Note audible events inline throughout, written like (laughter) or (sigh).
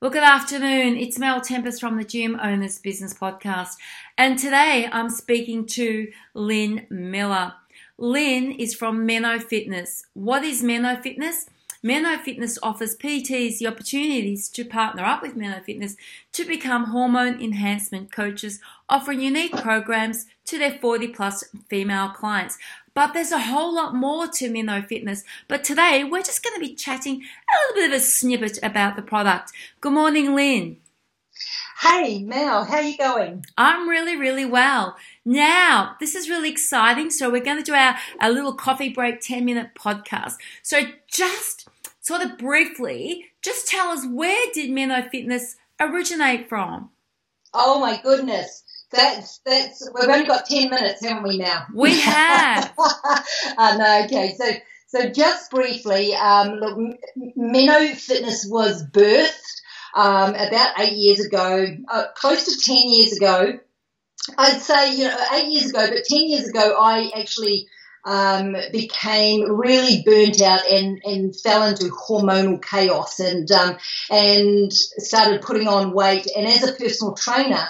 Well, good afternoon. It's Mel Tempest from the Gym Owners Business Podcast. And today I'm speaking to Lynn Miller. Lynn is from Meno Fitness. What is Meno Fitness? Meno Fitness offers PTs the opportunities to partner up with Meno Fitness to become hormone enhancement coaches, offering unique programs to their 40 plus female clients. But there's a whole lot more to Meno Fitness. But today we're just going to be chatting a little bit of a snippet about the product. Good morning, Lynn. Hey, Mel, how are you going? I'm really, really well. Now, this is really exciting. So we're going to do our, our little coffee break 10 minute podcast. So just sort of briefly, just tell us where did Meno Fitness originate from? Oh my goodness. That's that's we've only got ten minutes, haven't we now? We have. (laughs) uh, no, okay. So so just briefly, um, look, Meno Fitness was birthed um, about eight years ago, uh, close to ten years ago. I'd say you know eight years ago, but ten years ago, I actually um, became really burnt out and, and fell into hormonal chaos and um, and started putting on weight. And as a personal trainer,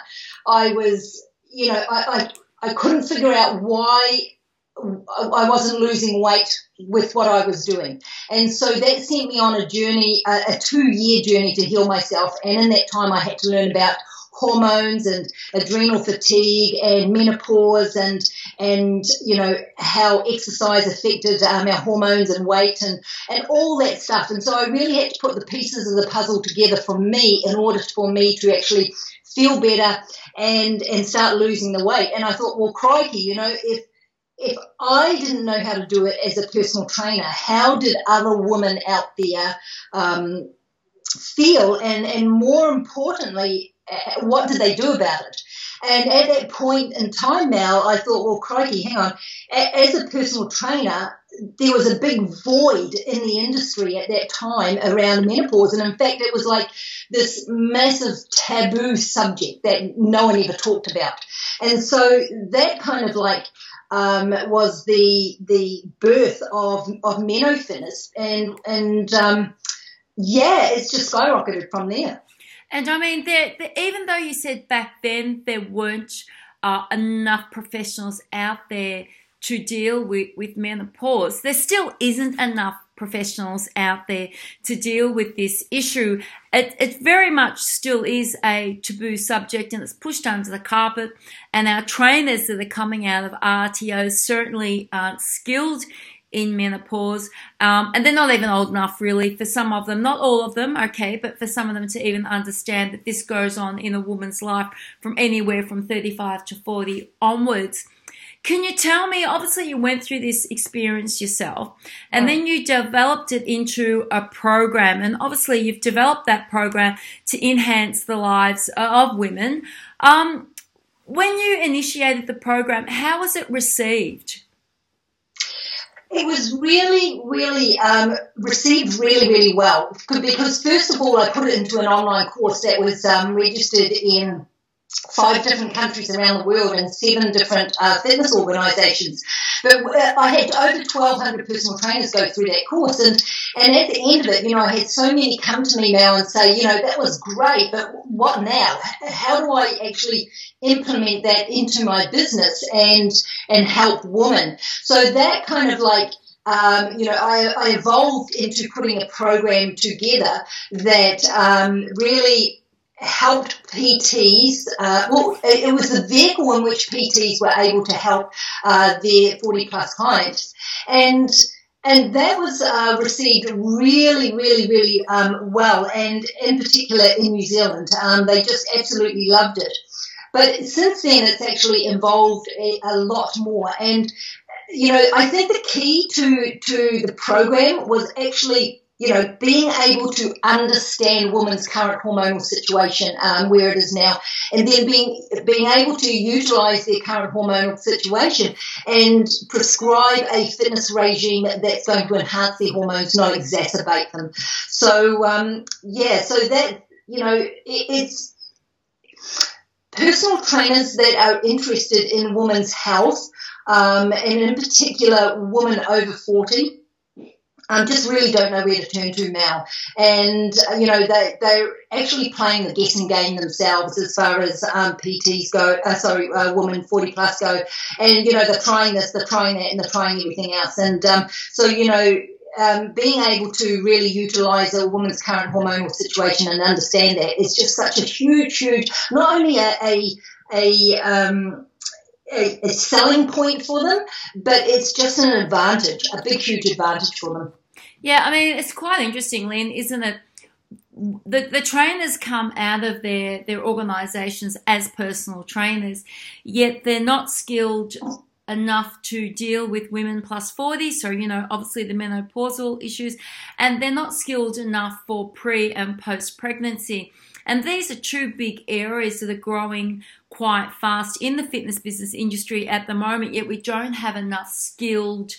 I was, you know, I, I, I couldn't figure out why I wasn't losing weight with what I was doing. And so that sent me on a journey, a, a two year journey to heal myself. And in that time, I had to learn about hormones and adrenal fatigue and menopause and and you know how exercise affected um, our hormones and weight and and all that stuff and so I really had to put the pieces of the puzzle together for me in order for me to actually feel better and and start losing the weight and I thought well crikey you know if if I didn't know how to do it as a personal trainer, how did other women out there um, feel? And, and more importantly, uh, what did they do about it? And at that point in time now, I thought, well, crikey, hang on. As a personal trainer, there was a big void in the industry at that time around menopause. And in fact, it was like this massive taboo subject that no one ever talked about. And so that kind of like um, was the the birth of of Meno Fitness, and and um, yeah, it's just skyrocketed from there. And I mean, even though you said back then there weren't uh, enough professionals out there to deal with, with menopause, there still isn't enough professionals out there to deal with this issue. It, it very much still is a taboo subject and it's pushed under the carpet. And our trainers that are coming out of RTO certainly aren't skilled in menopause. Um, and they're not even old enough, really, for some of them, not all of them, okay, but for some of them to even understand that this goes on in a woman's life from anywhere from 35 to 40 onwards. Can you tell me? Obviously, you went through this experience yourself and then you developed it into a program. And obviously, you've developed that program to enhance the lives of women. Um, when you initiated the program, how was it received? It was really, really um, received really, really well. Because first of all, I put it into an online course that was um, registered in five different countries around the world and seven different uh, fitness organisations. But uh, I had over 1,200 personal trainers go through that course, and and at the end of it, you know, I had so many come to me now and say, you know, that was great, but what now? How do I actually implement that into my business and and help women? So that kind of like um, you know, I, I, evolved into putting a program together that um, really helped PTs. Uh, well, it, it, was the vehicle in which PTs were able to help uh, their 40 plus clients. And and that was uh, received really, really, really um, well, and in particular in New Zealand. Um, they just absolutely loved it. But since then, it's actually evolved a, a lot more. And you know, I think the key to to the program was actually you know, being able to understand women's current hormonal situation, um, where it is now, and then being being able to utilise their current hormonal situation and prescribe a fitness regime that's going to enhance their hormones, not exacerbate them. So, um, yeah, so that you know, it, it's personal trainers that are interested in women's health, um, and in particular, women over forty um, just really don't know where to turn to now. And, uh, you know, they, they're actually playing the guessing game themselves as far as um, PTs go, uh, sorry, uh, women 40 plus go. And, you know, they're trying this, they're trying that, and they're trying everything else. And um, so, you know, um, being able to really utilize a woman's current hormonal situation and understand that is just such a huge, huge, not only a, a, a um, a, a, selling point for them, but it's just an advantage, a big, huge advantage for them. Yeah, I mean, it's quite interesting, Lynn, isn't it? The, the trainers come out of their, their organisations as personal trainers, yet they're not skilled enough to deal with women plus 40 so you know obviously the menopausal issues and they're not skilled enough for pre and post pregnancy and these are two big areas that are growing quite fast in the fitness business industry at the moment, yet we don't have enough skilled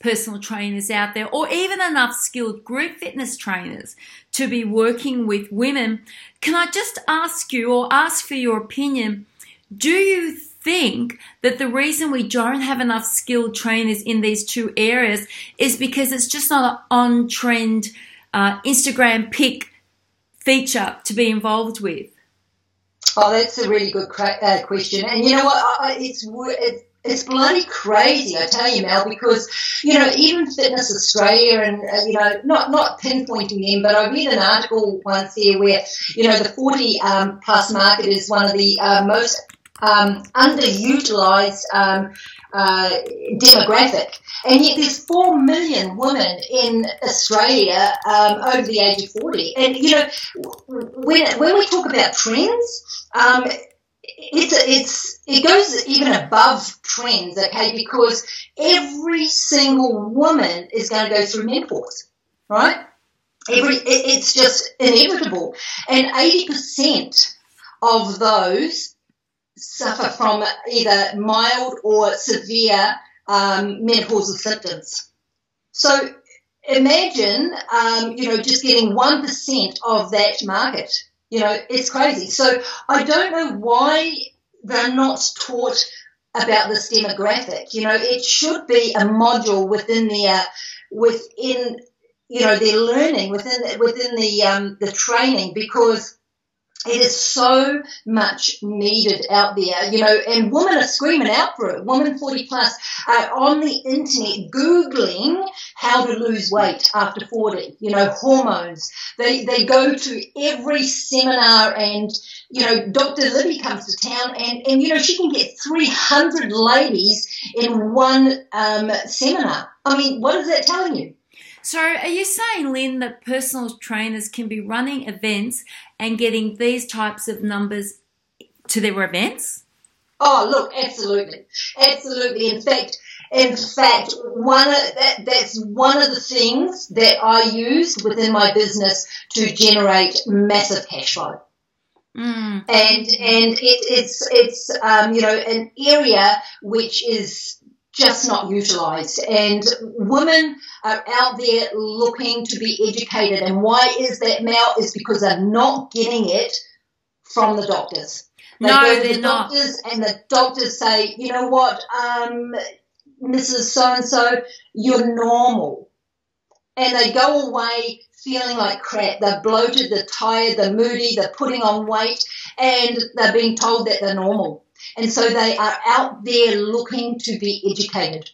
personal trainers out there or even enough skilled group fitness trainers to be working with women. Can I just ask you or ask for your opinion? Do you think that the reason we don't have enough skilled trainers in these two areas is because it's just not an on trend uh, Instagram pick feature to be involved with? Oh, that's a really good uh, question. And you know what? It's, it's it's bloody crazy, I tell you, Mel, because, you know, even Fitness Australia and, uh, you know, not, not pinpointing them, but I read an article once there where, you know, the 40 um, plus market is one of the uh, most um, underutilized um, uh, demographic. And yet there's 4 million women in Australia um, over the age of 40. And, you know, when, when we talk about trends, um, it's, it's, it goes even above trends, okay, because every single woman is going to go through menopause, right? Every, it, it's just inevitable. And 80% of those suffer from either mild or severe um, menopausal symptoms. So imagine, um, you know, just getting 1% of that market. You know, it's crazy. So I don't know why they're not taught about this demographic. You know, it should be a module within their, within, you know, their learning, within, within the, um, the training because it is so much needed out there, you know, and women are screaming out for it. Women 40 plus are on the internet Googling how to lose weight after 40, you know, hormones. They, they go to every seminar and, you know, Dr. Libby comes to town and, and, you know, she can get 300 ladies in one um, seminar. I mean, what is that telling you? So, are you saying, Lynn, that personal trainers can be running events and getting these types of numbers to their events? Oh, look, absolutely, absolutely. In fact, in fact, one of that, that's one of the things that I use within my business to generate massive cash flow. Mm. And and it, it's it's um, you know an area which is just not utilised. And women are out there looking to be educated. And why is that, Mel? Is because they're not getting it from the doctors. They no, go to they're doctors, not. and the doctors say, you know what, um, Mrs. So and so, you're normal. And they go away feeling like crap. They're bloated, they're tired, they're moody, they're putting on weight, and they're being told that they're normal. And so they are out there looking to be educated.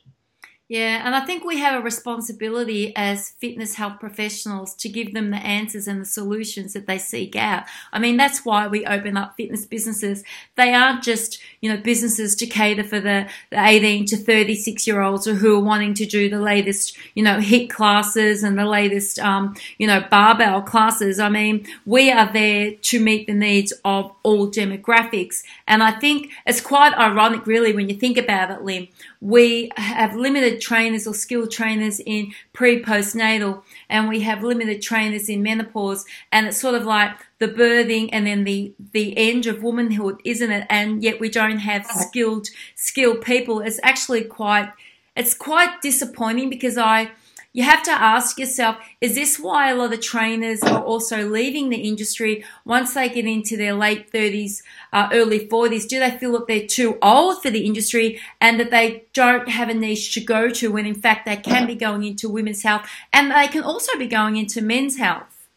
Yeah, and I think we have a responsibility as fitness health professionals to give them the answers and the solutions that they seek out. I mean, that's why we open up fitness businesses. They aren't just, you know, businesses to cater for the, the 18 to 36 year olds who are wanting to do the latest, you know, HIIT classes and the latest, um, you know, barbell classes. I mean, we are there to meet the needs of all demographics. And I think it's quite ironic, really, when you think about it, Lynn. We have limited trainers or skilled trainers in pre postnatal, and we have limited trainers in menopause, and it's sort of like the birthing and then the the end of womanhood, isn't it? And yet we don't have skilled skilled people. It's actually quite it's quite disappointing because I you have to ask yourself, is this why a lot of trainers are also leaving the industry once they get into their late 30s, uh, early 40s? Do they feel that they're too old for the industry and that they don't have a niche to go to when in fact they can be going into women's health and they can also be going into men's health?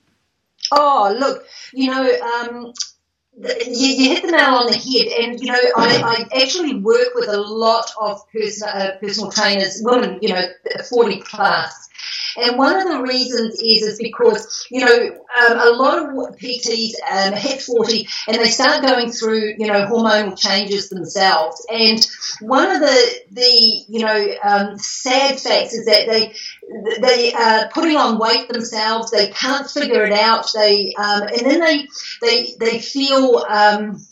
Oh, look, you know, um, you, you, hit the nail on the head, and you know I, I actually work with a lot of personal, uh, personal trainers, women, you know, forty plus, and one of the reasons is is because you know um, a lot of PTs um, hit forty and they start going through you know hormonal changes themselves. And one of the the you know um, sad facts is that they they are putting on weight themselves. They can't figure it out. They um, and then they they they feel um,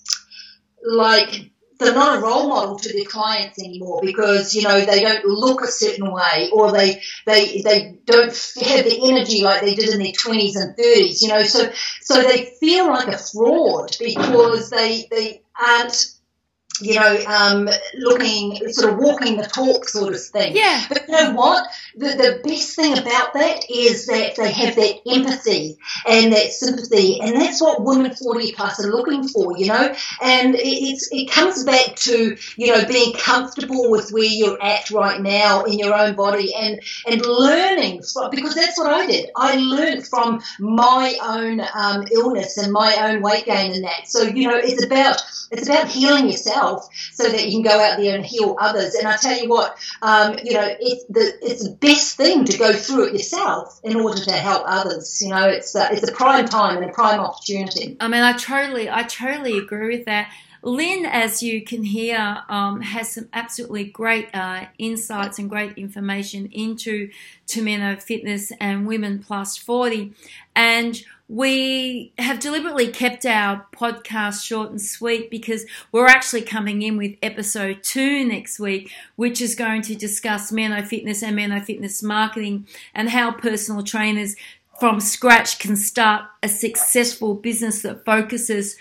like they're not a role model to their clients anymore because you know they don't look a certain way or they they they don't have the energy like they did in their 20s and 30s you know. So so they feel like a fraud because they they aren't you know, um, looking, sort of walking the talk sort of thing. Yeah. But you know what? The, the best thing about that is that they have that empathy and that sympathy, and that's what women 40 plus are looking for, you know? And it, it's, it comes back to, you know, being comfortable with where you're at right now in your own body and, and learning, from, because that's what I did. I learned from my own um, illness and my own weight gain and that. So, you know, it's about, it's about healing yourself so that you can go out there and heal others. And I tell you what, um, you know, it's the it's the best thing to go through it yourself in order to help others. You know, it's a, it's a prime time and a prime opportunity. I mean, I totally, I totally agree with that. Lynn, as you can hear, um, has some absolutely great uh, insights and great information into Tomeno Fitness and Women Plus 40. And we have deliberately kept our podcast short and sweet because we're actually coming in with episode two next week, which is going to discuss Meno Fitness and Meno Fitness marketing and how personal trainers from scratch can start a successful business that focuses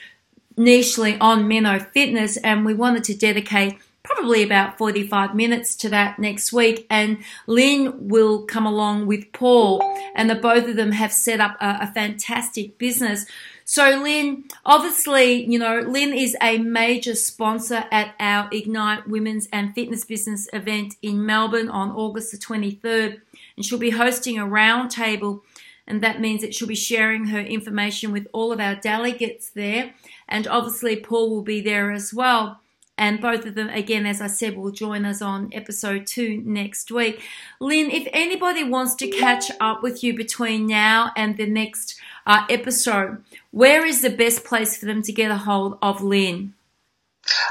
nichely on Meno Fitness. And we wanted to dedicate probably about 45 minutes to that next week. And Lynn will come along with Paul, and the both of them have set up a, a fantastic business. So, Lynn, obviously, you know, Lynn is a major sponsor at our Ignite Women's and Fitness Business event in Melbourne on August the 23rd. And she'll be hosting a roundtable, and that means that she'll be sharing her information with all of our delegates there. And obviously, Paul will be there as well. And both of them, again, as I said, will join us on episode two next week. Lynn, if anybody wants to catch up with you between now and the next uh, episode, where is the best place for them to get a hold of Lynn?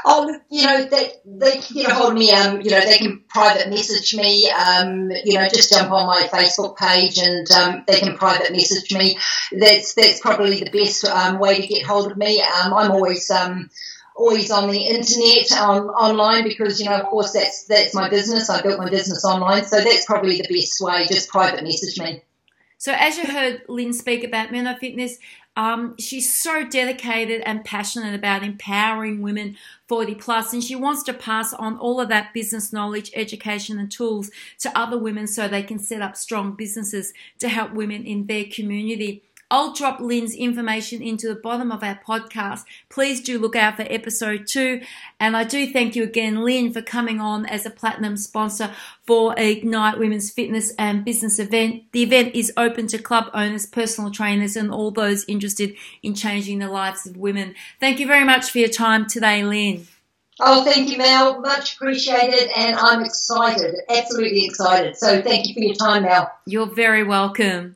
Oh, you know, they, they can get a hold of me. Um, you know, they can private message me. Um, you know, just jump on my Facebook page and um, they can private message me. That's that's probably the best um, way to get hold of me. Um, I'm always um, always on the internet um, online because you know of course that's that's my business. I built my business online so that's probably the best way just private message me. So as you heard lynn speak about meno fitness um, she's so dedicated and passionate about empowering women 40 plus and she wants to pass on all of that business knowledge education and tools to other women so they can set up strong businesses to help women in their community I'll drop Lynn's information into the bottom of our podcast. Please do look out for episode two. And I do thank you again, Lynn, for coming on as a platinum sponsor for Ignite Women's Fitness and Business event. The event is open to club owners, personal trainers, and all those interested in changing the lives of women. Thank you very much for your time today, Lynn. Oh, thank you, Mel. Much appreciated, and I'm excited, absolutely excited. So, thank you for your time, Mel. You're very welcome.